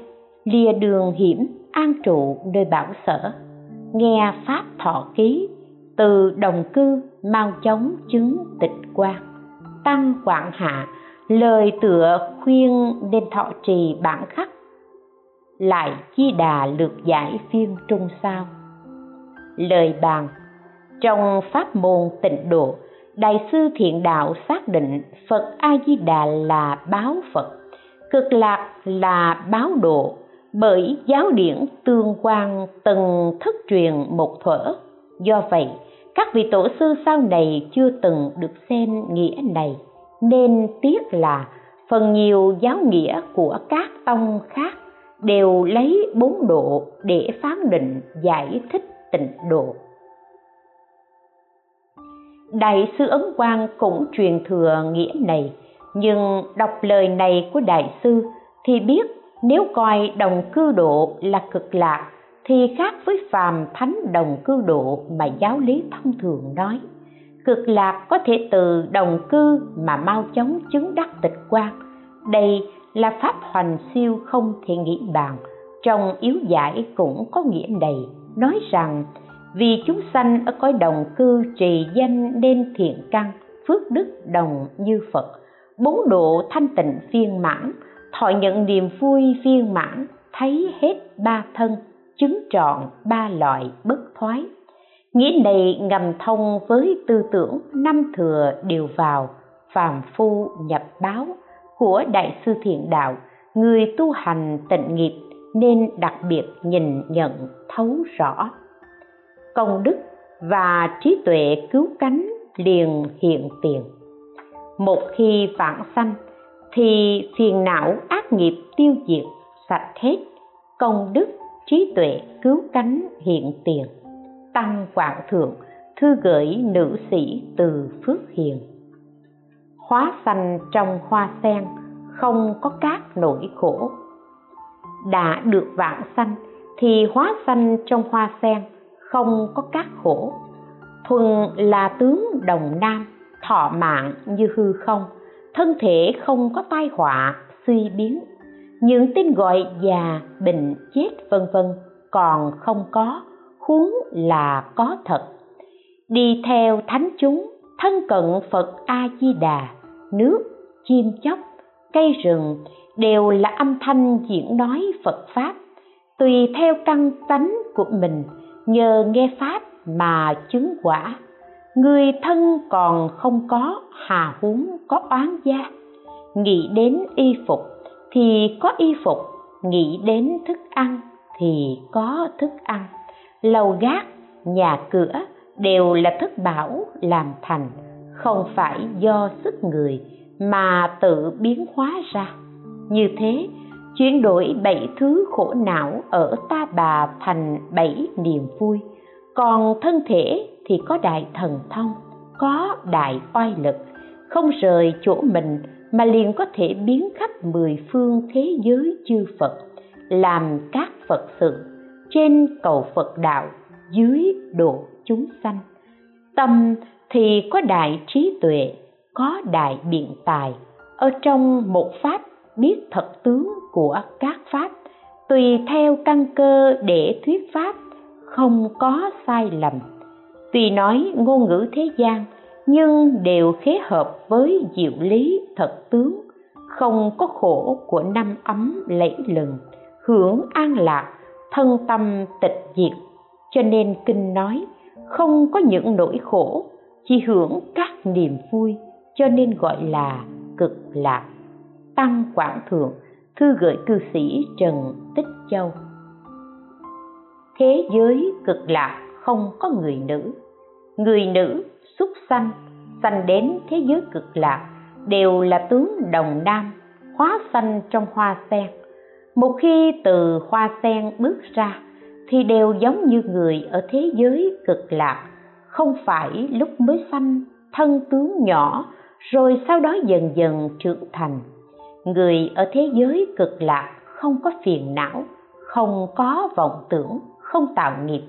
lìa đường hiểm, an trụ nơi bảo sở. Nghe pháp thọ ký, từ đồng cư mau chóng chứng tịch quan tăng quảng hạ, lời tựa khuyên nên thọ trì bản khắc. Lại chi đà lược giải phiên trung sao. Lời bàn, trong pháp môn tịnh độ, đại sư thiện đạo xác định phật a di đà là báo phật cực lạc là báo độ, bởi giáo điển tương quan từng thất truyền một thuở. Do vậy, các vị tổ sư sau này chưa từng được xem nghĩa này, nên tiếc là phần nhiều giáo nghĩa của các tông khác đều lấy bốn độ để phán định giải thích tịnh độ. Đại sư ấn quang cũng truyền thừa nghĩa này nhưng đọc lời này của đại sư thì biết nếu coi đồng cư độ là cực lạc thì khác với phàm thánh đồng cư độ mà giáo lý thông thường nói. Cực lạc có thể từ đồng cư mà mau chóng chứng đắc tịch quan đây là pháp hoành siêu không thể nghĩ bàn. Trong yếu giải cũng có nghĩa này nói rằng vì chúng sanh ở cõi đồng cư trì danh nên thiện căn, phước đức đồng như phật bốn độ thanh tịnh viên mãn, thọ nhận niềm vui viên mãn, thấy hết ba thân, chứng trọn ba loại bất thoái. Nghĩa này ngầm thông với tư tưởng năm thừa đều vào, phàm phu nhập báo của đại sư thiện đạo, người tu hành tịnh nghiệp nên đặc biệt nhìn nhận, thấu rõ. Công đức và trí tuệ cứu cánh liền hiện tiền một khi vãng sanh, thì phiền não ác nghiệp tiêu diệt, sạch hết. Công đức, trí tuệ cứu cánh hiện tiền. Tăng quảng thượng, thư gửi nữ sĩ từ phước hiền. Hóa xanh trong hoa sen, không có các nỗi khổ. Đã được vạn sanh, thì hóa xanh trong hoa sen, không có các khổ. Thuần là tướng đồng nam thọ mạng như hư không, thân thể không có tai họa, suy biến. Những tên gọi già, bệnh, chết, vân vân còn không có, huống là có thật. Đi theo thánh chúng, thân cận phật a di đà nước, chim chóc, cây rừng đều là âm thanh diễn nói phật pháp. Tùy theo căn tánh của mình, nhờ nghe pháp mà chứng quả người thân còn không có, hà huống có oán gia. Nghĩ đến y phục thì có y phục, nghĩ đến thức ăn thì có thức ăn. Lầu gác, nhà cửa đều là thức bảo làm thành, không phải do sức người mà tự biến hóa ra. Như thế, chuyển đổi bảy thứ khổ não ở ta bà thành bảy niềm vui. Còn thân thể thì có đại thần thông, có đại oai lực. Không rời chỗ mình mà liền có thể biến khắp mười phương thế giới chư phật, làm các phật sự trên cầu phật đạo dưới độ chúng sanh. Tâm thì có đại trí tuệ, có đại biện tài. Ở trong một pháp biết thật tướng của các pháp, tùy theo căn cơ để thuyết pháp, không có sai lầm tuy nói ngôn ngữ thế gian, nhưng đều khế hợp với diệu lý thật tướng, không có khổ của năm ấm lẫy lừng, hưởng an lạc, thân tâm tịch diệt. Cho nên kinh nói, không có những nỗi khổ, chỉ hưởng các niềm vui, cho nên gọi là cực lạc. Tăng quảng thượng, thư gửi cư sĩ trần tích châu. Thế giới cực lạc không có người nữ người nữ xuất sanh sanh đến thế giới cực lạc, đều là tướng đồng nam, hóa sanh trong hoa sen. Một khi từ hoa sen bước ra, thì đều giống như người ở thế giới cực lạc. Không phải lúc mới sanh, thân tướng nhỏ, rồi sau đó dần dần trưởng thành. Người ở thế giới cực lạc không có phiền não, không có vọng tưởng, không tạo nghiệp.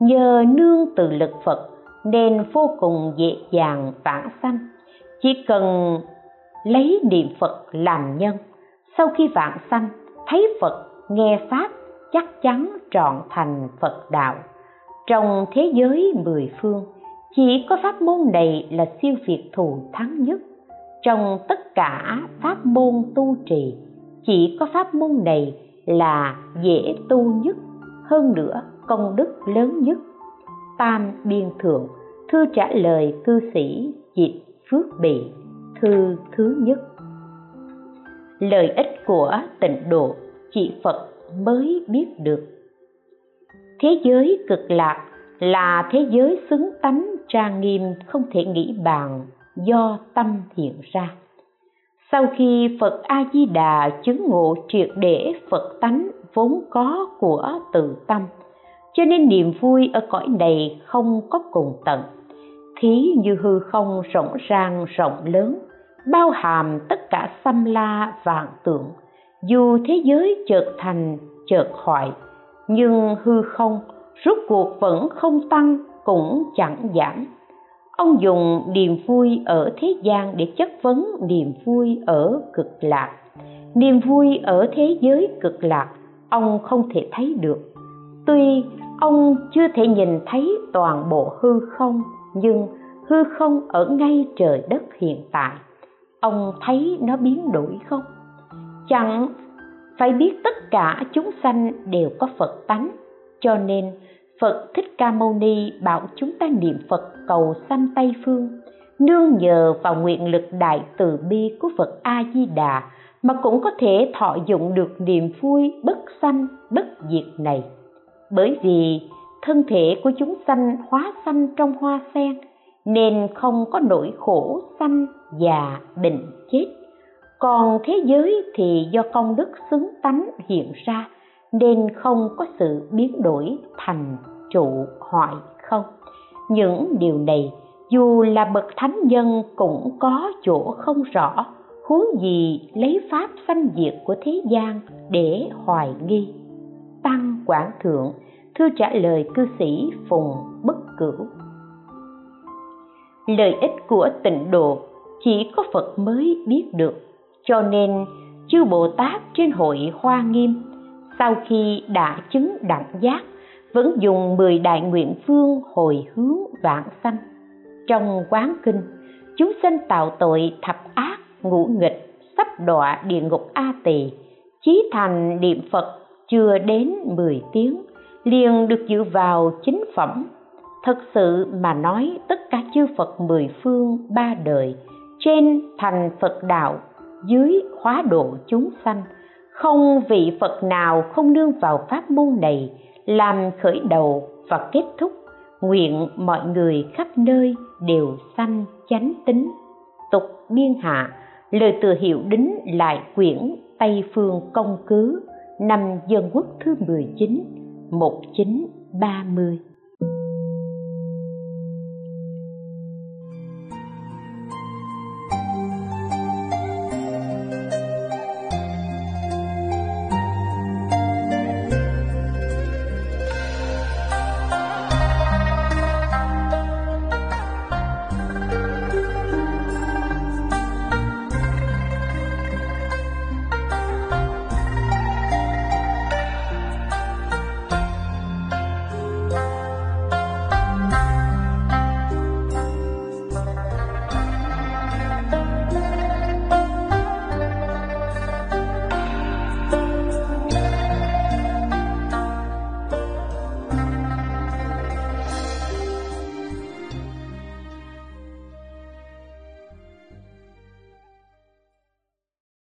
Nhờ nương từ lực phật nên vô cùng dễ dàng vãng sanh chỉ cần lấy niệm phật làm nhân, sau khi vãng sanh thấy phật nghe pháp, chắc chắn trọn thành phật đạo. Trong thế giới mười phương, chỉ có pháp môn này là siêu việt thù thắng nhất. Trong tất cả pháp môn tu trì, chỉ có pháp môn này là dễ tu nhất, hơn nữa công đức lớn nhất. Tam biên thượng thư trả lời cư sĩ diệp phước bị, thư thứ nhất. Lợi ích của tịnh độ, chỉ phật mới biết được. Thế giới cực lạc là thế giới xứng tánh trang nghiêm, không thể nghĩ bàn, do tâm hiện ra. Sau khi phật a di đà chứng ngộ triệt để phật tánh vốn có của tự tâm, cho nên niềm vui ở cõi này không có cùng tận thí như hư không rộng ràng, rộng lớn, bao hàm tất cả xâm la, vạn tượng. Dù thế giới chợt thành, chợt hoại, nhưng hư không rốt cuộc vẫn không tăng cũng chẳng giảm. Ông dùng niềm vui ở thế gian để chất vấn niềm vui ở cực lạc. Niềm vui ở thế giới cực lạc, ông không thể thấy được. Tuy ông chưa thể nhìn thấy toàn bộ hư không nhưng hư không ở ngay trời đất hiện tại, ông thấy nó biến đổi không? Chẳng phải biết tất cả chúng sanh đều có phật tánh, cho nên phật thích ca mâu ni bảo chúng ta niệm phật cầu sanh tây phương, nương nhờ vào nguyện lực đại từ bi của phật a di đà mà cũng có thể thọ dụng được niềm vui bất sanh, bất diệt này. Bởi vì thân thể của chúng sanh hóa sanh trong hoa sen, nên không có nỗi khổ sanh già bệnh chết. Còn thế giới thì do công đức xứng tánh hiện ra, nên không có sự biến đổi thành trụ hoại không. Những điều này, dù là bậc thánh nhân cũng có chỗ không rõ, huống gì lấy pháp sanh diệt của thế gian để hoài nghi. Tăng quảng thượng thư trả lời cư sĩ phùng bất cửu. Lợi ích của tịnh độ chỉ có phật mới biết được, cho nên chư bồ tát trên hội hoa nghiêm sau khi đã chứng đẳng giác vẫn dùng mười đại nguyện phương hồi hướng vạn sanh. Trong quán kinh, chúng sinh tạo tội thập ác, ngũ nghịch, sắp đọa địa ngục a tỳ, chí thành niệm phật chưa đến mười tiếng liền được dự vào chính phẩm. Thật sự mà nói, tất cả chư phật mười phương ba đời trên thành phật đạo, dưới hóa độ chúng sanh, không vị phật nào không nương vào pháp môn này làm khởi đầu và kết thúc, nguyện mọi người khắp nơi đều sanh chánh tính. Tục biên hạ, lời từ hiệu đính lại quyển tây phương công cứ, năm dân quốc thứ 19 1930